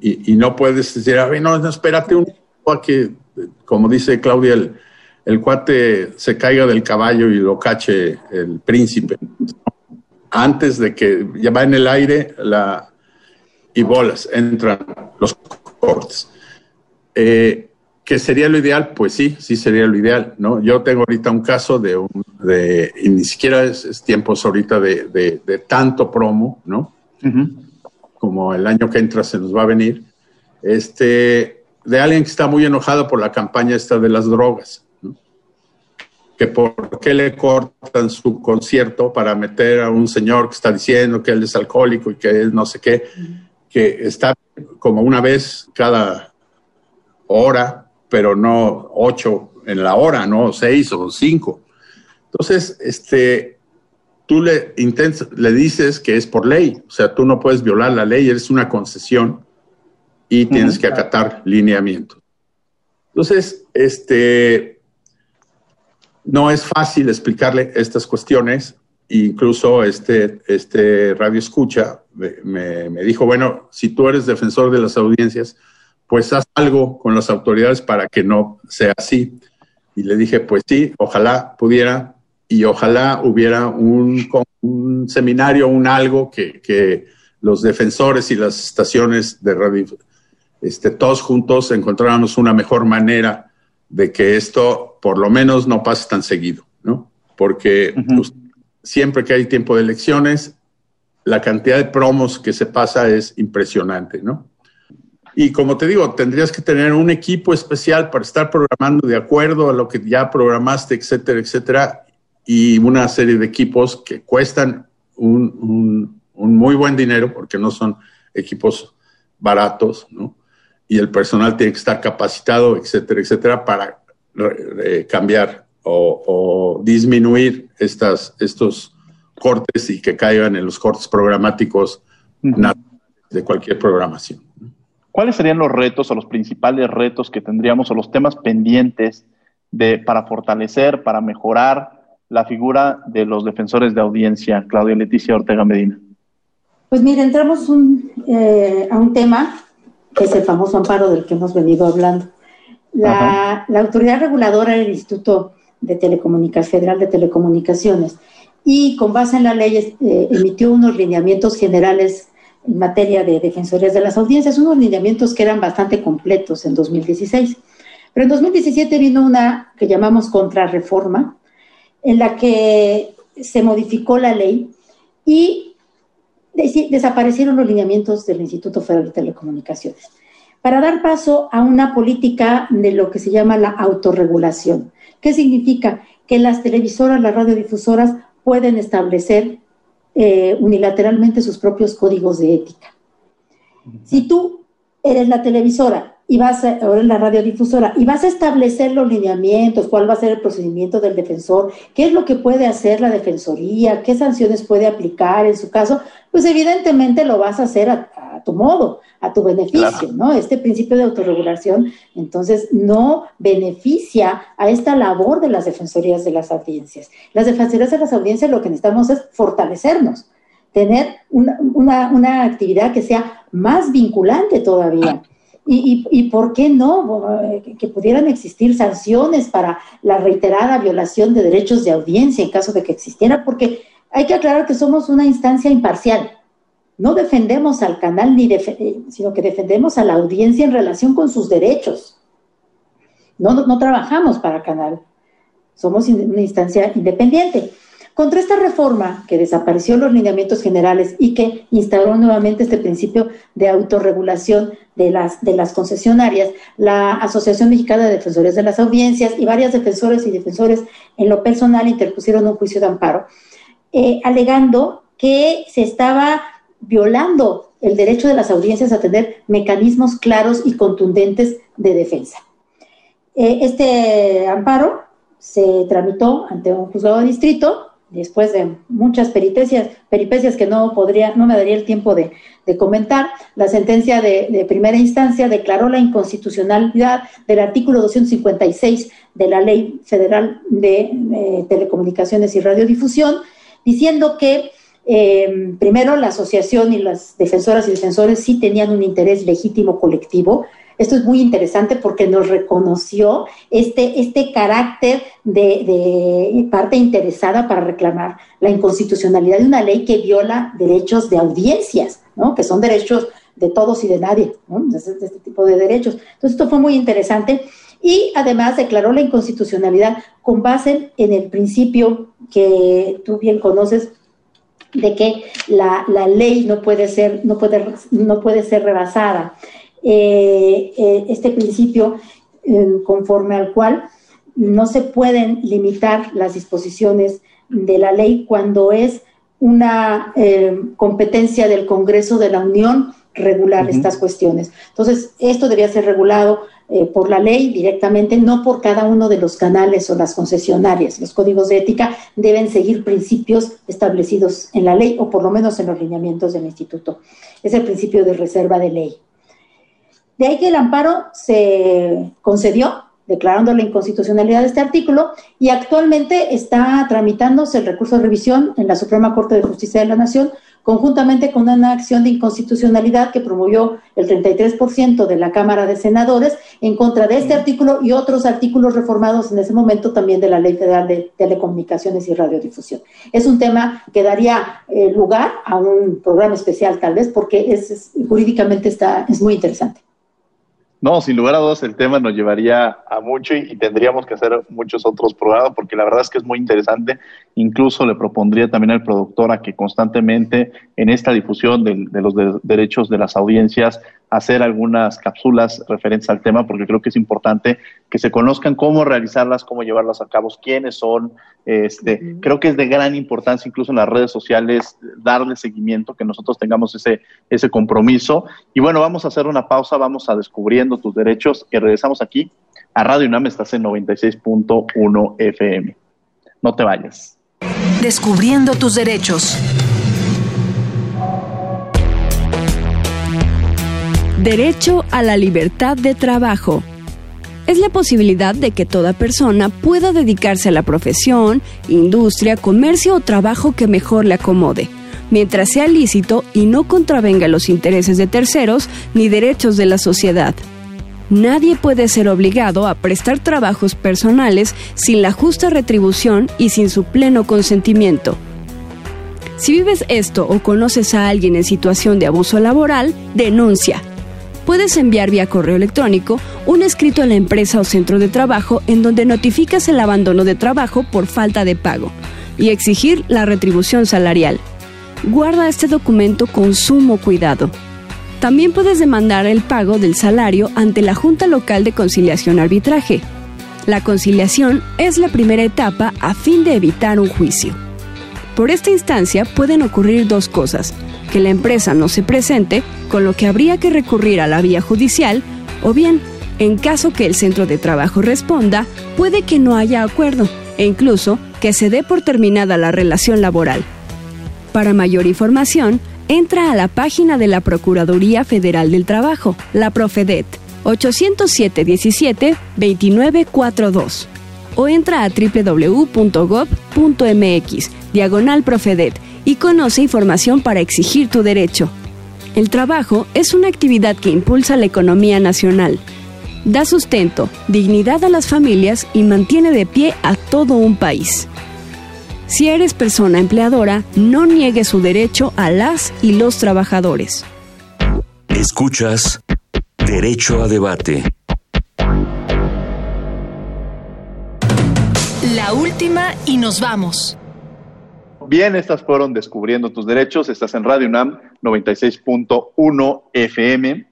Y, no puedes decir, a ver, no, no espérate un a que, como dice Claudia, el, cuate se caiga del caballo y lo cache el príncipe. Antes de que ya va en el aire la, y bolas, entran los cortes. Eh, ¿Que sería lo ideal? Pues sí, sí sería lo ideal, ¿no? Yo tengo ahorita un caso de, un, de y ni siquiera es, tiempos ahorita de, de, tanto promo, ¿no? Como el año que entra se nos va a venir, este, de alguien que está muy enojado por la campaña esta de las drogas, ¿no? Que por qué le cortan su concierto para meter a un señor que está diciendo que él es alcohólico y que él no sé qué, que está como una vez cada hora, pero no ocho en la hora, no seis o cinco. Entonces, este, tú le, le dices que es por ley, o sea, tú no puedes violar la ley, eres una concesión y tienes que acatar lineamientos. Entonces, este, no es fácil explicarle estas cuestiones incluso este, este radio escucha me, dijo, bueno, si tú eres defensor de las audiencias, pues haz algo con las autoridades para que no sea así. Y le dije, pues sí, ojalá pudiera y ojalá hubiera un, un seminario, un algo que, que, los defensores y las estaciones de radio, este, todos juntos encontráramos una mejor manera de que esto por lo menos no pase tan seguido, ¿no? Porque siempre que hay tiempo de elecciones, la cantidad de promos que se pasa es impresionante, ¿no? Y como te digo, tendrías que tener un equipo especial para estar programando de acuerdo a lo que ya programaste, etcétera, etcétera, y una serie de equipos que cuestan un, muy buen dinero porque no son equipos baratos, ¿no? Y el personal tiene que estar capacitado, etcétera, etcétera, para eh, cambiar o, disminuir estas, estos cortes y que caigan en los cortes programáticos de cualquier programación. ¿Cuáles serían los retos o los principales retos que tendríamos o los temas pendientes de, para fortalecer, para mejorar la figura de los defensores de audiencia, Claudia Leticia Ortega Medina? Pues mire, entramos eh, a un tema que es el famoso amparo del que hemos venido hablando. La, autoridad reguladora del Instituto de Telecomunicaciones, Federal de Telecomunicaciones, y con base en la ley eh, emitió unos lineamientos generales en materia de defensorías de las audiencias, unos lineamientos que eran bastante completos en 2016. Pero en 2017 vino una que llamamos contrarreforma, en la que se modificó la ley y desaparecieron los lineamientos del Instituto Federal de Telecomunicaciones para dar paso a una política de lo que se llama la autorregulación. ¿Qué significa? Que las televisoras, las radiodifusoras pueden establecer eh, unilateralmente sus propios códigos de ética. Si tú eres la televisora y vas a, o la radiodifusora y vas a establecer los lineamientos, cuál va a ser el procedimiento del defensor, qué es lo que puede hacer la defensoría, qué sanciones puede aplicar en su caso, pues evidentemente lo vas a hacer a, tu modo, a tu beneficio, ¿no? Este principio de autorregulación, entonces, no beneficia a esta labor de las defensorías de las audiencias. Las defensorías de las audiencias lo que necesitamos es fortalecernos, tener una, una actividad que sea más vinculante todavía. Y, y, por qué no que pudieran existir sanciones para la reiterada violación de derechos de audiencia en caso de que existiera, porque hay que aclarar que somos una instancia imparcial. No defendemos al canal, ni eh, sino que defendemos a la audiencia en relación con sus derechos. No, trabajamos para canal. Somos una instancia independiente. Contra esta reforma que desapareció los lineamientos generales y que instauró nuevamente este principio de autorregulación de las, de las concesionarias, la Asociación Mexicana de Defensores de las Audiencias y varias defensores y defensores en lo personal interpusieron un juicio de amparo, eh, alegando que se estaba violando el derecho de las audiencias a tener mecanismos claros y contundentes de defensa. Eh, este amparo se tramitó ante un juzgado de distrito después de muchas peripecias, peripecias que no podría, no me daría el tiempo de, comentar, la sentencia de, primera instancia declaró la inconstitucionalidad del artículo 256 de la Ley Federal de, Telecomunicaciones y Radiodifusión, diciendo que eh, primero la asociación y las defensoras y defensores sí tenían un interés legítimo colectivo, esto es muy interesante porque nos reconoció este, este carácter de, parte interesada para reclamar la inconstitucionalidad de una ley que viola derechos de audiencias, ¿no? que son derechos de todos y de nadie, ¿no? de, este, este tipo de derechos. Entonces, esto fue muy interesante y además declaró la inconstitucionalidad con base en el principio que tú bien conoces de que la, la ley no puede ser, no puede, no puede ser rebasada. Eh, eh, este principio eh, conforme al cual no se pueden limitar las disposiciones de la ley cuando es una competencia del Congreso de la Unión regular estas cuestiones. Entonces, esto debía ser regulado por la ley directamente, no por cada uno de los canales o las concesionarias. Los códigos de ética deben seguir principios establecidos en la ley o por lo menos en los lineamientos del instituto. Es el principio de reserva de ley. De ahí que el amparo se concedió, declarando la inconstitucionalidad de este artículo, y actualmente está tramitándose el recurso de revisión en la Suprema Corte de Justicia de la Nación, conjuntamente con una acción de inconstitucionalidad que promovió el 33% de la Cámara de Senadores en contra de este artículo y otros artículos reformados en ese momento también de la Ley Federal de Telecomunicaciones y Radiodifusión. Es un tema que daría eh, lugar a un programa especial tal vez porque es, jurídicamente está, es muy interesante. No, sin lugar a dudas el tema nos llevaría a mucho y, tendríamos que hacer muchos otros programas porque la verdad es que es muy interesante. Incluso le propondría también al productor a que constantemente en esta difusión de, los derechos de las audiencias hacer algunas cápsulas referentes al tema, porque creo que es importante que se conozcan cómo realizarlas, cómo llevarlas a cabo, quiénes son. Este, Creo que es de gran importancia, incluso en las redes sociales, darle seguimiento, que nosotros tengamos ese, ese compromiso. Y bueno, vamos a hacer una pausa, vamos a descubriendo tus derechos y regresamos aquí a Radio UNAM, estás en 96.1 FM. No te vayas. Descubriendo tus derechos. Derecho a la libertad de trabajo. Es la posibilidad de que toda persona pueda dedicarse a la profesión, industria, comercio o trabajo que mejor le acomode mientras sea lícito y no contravenga los intereses de terceros ni derechos de la sociedad. Nadie puede ser obligado a prestar trabajos personales sin la justa retribución y sin su pleno consentimiento. Si vives esto o conoces a alguien en situación de abuso laboral, denuncia. Puedes enviar vía correo electrónico un escrito a la empresa o centro de trabajo en donde notificas el abandono de trabajo por falta de pago y exigir la retribución salarial. Guarda este documento con sumo cuidado. También puedes demandar el pago del salario ante la Junta Local de Conciliación Arbitraje. La conciliación es la primera etapa a fin de evitar un juicio. Por esta instancia pueden ocurrir dos cosas, que la empresa no se presente, con lo que habría que recurrir a la vía judicial, o bien, en caso que el centro de trabajo responda, puede que no haya acuerdo e incluso que se dé por terminada la relación laboral. Para mayor información, entra a la página de la Procuraduría Federal del Trabajo, la Profedet, 807-17-2942, o entra a www.gov.mx, diagonal Profedet, y conoce información para exigir tu derecho. El trabajo es una actividad que impulsa la economía nacional, da sustento, dignidad a las familias y mantiene de pie a todo un país. Si eres persona empleadora, no niegue su derecho a las y los trabajadores. Escuchas Derecho a Debate. La última y nos vamos. Bien, estas fueron Descubriendo tus Derechos. Estás en Radio UNAM 96.1 FM.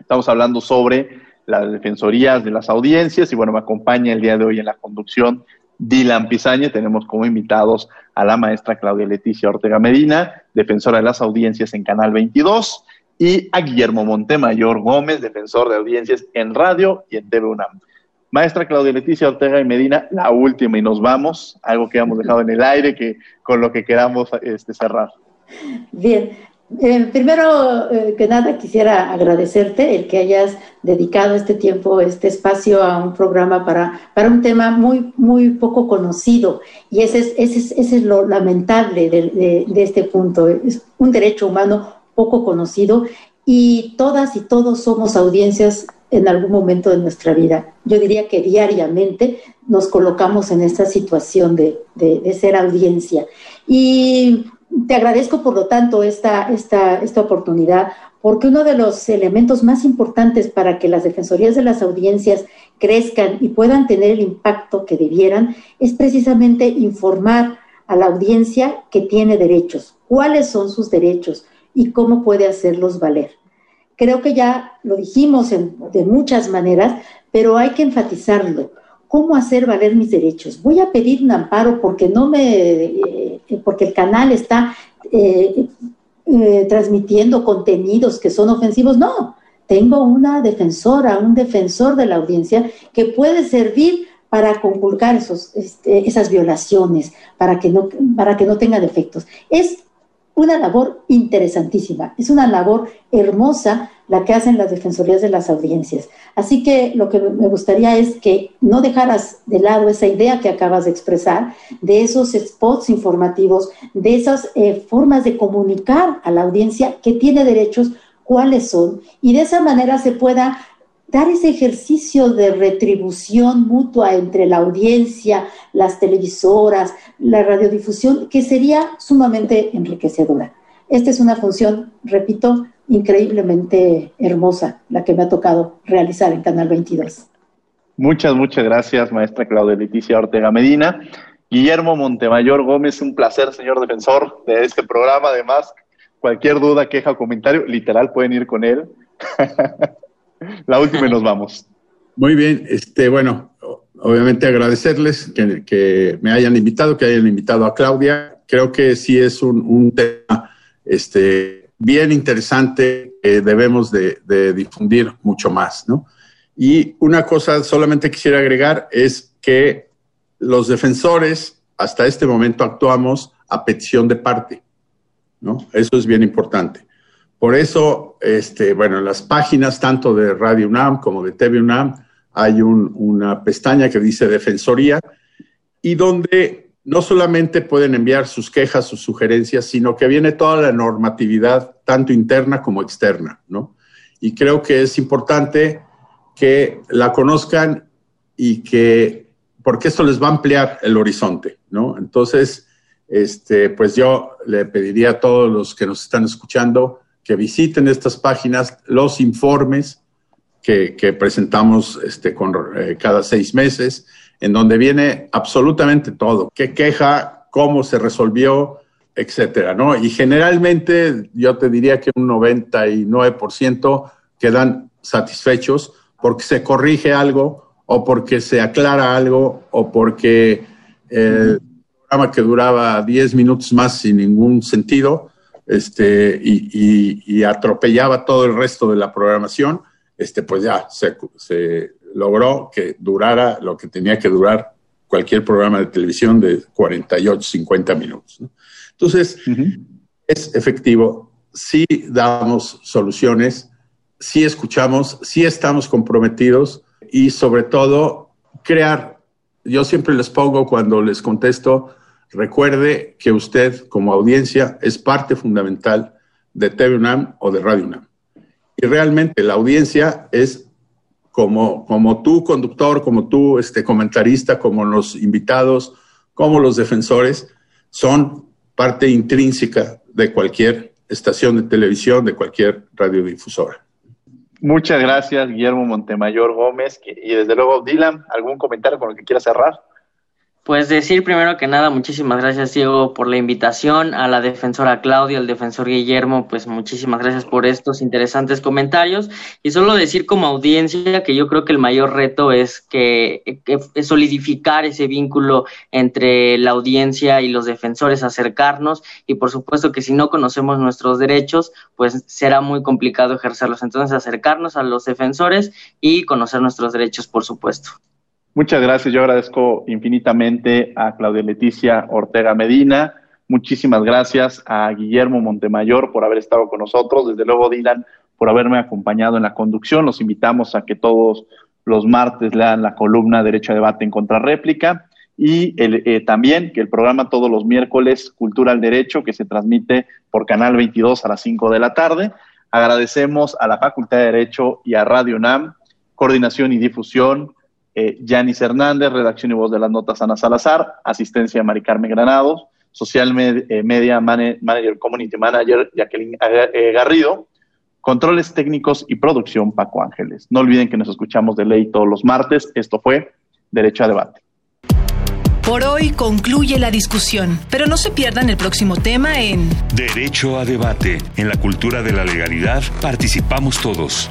Estamos hablando sobre las defensorías de las audiencias y bueno, me acompaña el día de hoy en la conducción Dylan Pizañe. Tenemos como invitados a la maestra Claudia Leticia Ortega Medina, defensora de las audiencias en Canal 22, y a Guillermo Montemayor Gómez, defensor de audiencias en radio y en TV UNAM. Maestra Claudia Leticia Ortega y Medina, la última y nos vamos, algo que hemos dejado en el aire, que con lo que queramos este, cerrar. Bien, eh, primero eh, que nada quisiera agradecerte el que hayas dedicado este tiempo, este espacio a un programa para, para un tema muy, muy poco conocido. Y ese es, ese es, ese es lo lamentable de, de, este punto. Es un derecho humano poco conocido y todas y todos somos audiencias en algún momento de nuestra vida. Yo diría que diariamente nos colocamos en esta situación de, de, ser audiencia. Y te agradezco, por lo tanto, esta, esta, esta oportunidad, porque uno de los elementos más importantes para que las defensorías de las audiencias crezcan y puedan tener el impacto que debieran es precisamente informar a la audiencia que tiene derechos, cuáles son sus derechos y cómo puede hacerlos valer. Creo que ya lo dijimos de muchas maneras, pero hay que enfatizarlo cómo hacer valer mis derechos. Voy a pedir un amparo porque no me, eh, porque el canal está eh, eh, transmitiendo contenidos que son ofensivos. No, tengo una defensora, un defensor de la audiencia que puede servir para conculcar este, esas violaciones, para que, no, para que no tengan efectos. Es una labor interesantísima, es una labor hermosa la que hacen las defensorías de las audiencias. Así que lo que me gustaría es que no dejaras de lado esa idea que acabas de expresar, de esos spots informativos, de esas eh, formas de comunicar a la audiencia que tiene derechos, cuáles son, y de esa manera se pueda dar ese ejercicio de retribución mutua entre la audiencia, las televisoras, la radiodifusión, que sería sumamente enriquecedora. Esta es una función, repito, increíblemente hermosa, la que me ha tocado realizar en Canal 22. Muchas, muchas gracias, maestra Claudia Leticia Ortega Medina. Guillermo Montemayor Gómez, un placer, señor defensor de este programa. Además, cualquier duda, queja o comentario, literal pueden ir con él. La última y nos vamos. Muy bien, este, bueno, obviamente agradecerles que, me hayan invitado, que hayan invitado a Claudia. Creo que sí es un, tema este, bien interesante que debemos de, difundir mucho más, ¿no? Y una cosa solamente quisiera agregar es que los defensores hasta este momento actuamos a petición de parte, ¿no? Eso es bien importante. Por eso, este, bueno, en las páginas tanto de Radio UNAM como de TV UNAM hay una pestaña que dice Defensoría y donde no solamente pueden enviar sus quejas, sus sugerencias, sino que viene toda la normatividad, tanto interna como externa, ¿no? Y creo que es importante que la conozcan y que, porque esto les va a ampliar el horizonte, ¿no? Entonces, este, pues yo le pediría a todos los que nos están escuchando que visiten estas páginas, los informes que, presentamos este, con, eh, cada seis meses, en donde viene absolutamente todo, qué queja, cómo se resolvió, etcétera, ¿no? Y generalmente yo te diría que un 99% quedan satisfechos porque se corrige algo o porque se aclara algo o porque el programa que duraba 10 minutos más sin ningún sentido este, y, atropellaba todo el resto de la programación, este, pues ya se, se logró que durara lo que tenía que durar cualquier programa de televisión de 48, 50 minutos. Entonces, es efectivo, sí damos soluciones, sí escuchamos, sí estamos comprometidos y sobre todo crear, yo siempre les pongo cuando les contesto, recuerde que usted como audiencia es parte fundamental de TV UNAM o de Radio UNAM. Y realmente la audiencia es como, como tú, conductor, como tú, este, comentarista, como los invitados, como los defensores, son parte intrínseca de cualquier estación de televisión, de cualquier radiodifusora. Muchas gracias, Guillermo Montemayor Gómez. Y desde luego, Dylan, ¿algún comentario con el que quieras cerrar? Pues decir primero que nada, muchísimas gracias Diego por la invitación, a la defensora Claudia, al defensor Guillermo, pues muchísimas gracias por estos interesantes comentarios y solo decir como audiencia que yo creo que el mayor reto es que, que solidificar ese vínculo entre la audiencia y los defensores, acercarnos y por supuesto que si no conocemos nuestros derechos, pues será muy complicado ejercerlos. Entonces acercarnos a los defensores y conocer nuestros derechos, por supuesto. Muchas gracias. Yo agradezco infinitamente a Claudia Leticia Ortega Medina. Muchísimas gracias a Guillermo Montemayor por haber estado con nosotros. Desde luego, Dylan, por haberme acompañado en la conducción. Los invitamos a que todos los martes lean la columna Derecho a Debate en Contrarréplica y eh, también que el programa todos los miércoles Cultura al Derecho que se transmite por Canal 22 a las 5 de la tarde. Agradecemos a la Facultad de Derecho y a Radio NAM, coordinación y difusión, eh, Yanis Hernández, redacción y voz de las notas Ana Salazar, asistencia Mari Carmen Granados, social eh, media manager, community manager Jacqueline eh, Garrido, controles técnicos y producción Paco Ángeles. No olviden que nos escuchamos de ley todos los martes. Esto fue Derecho a Debate. Por hoy concluye la discusión, pero no se pierdan el próximo tema en Derecho a Debate. En la cultura de la legalidad participamos todos.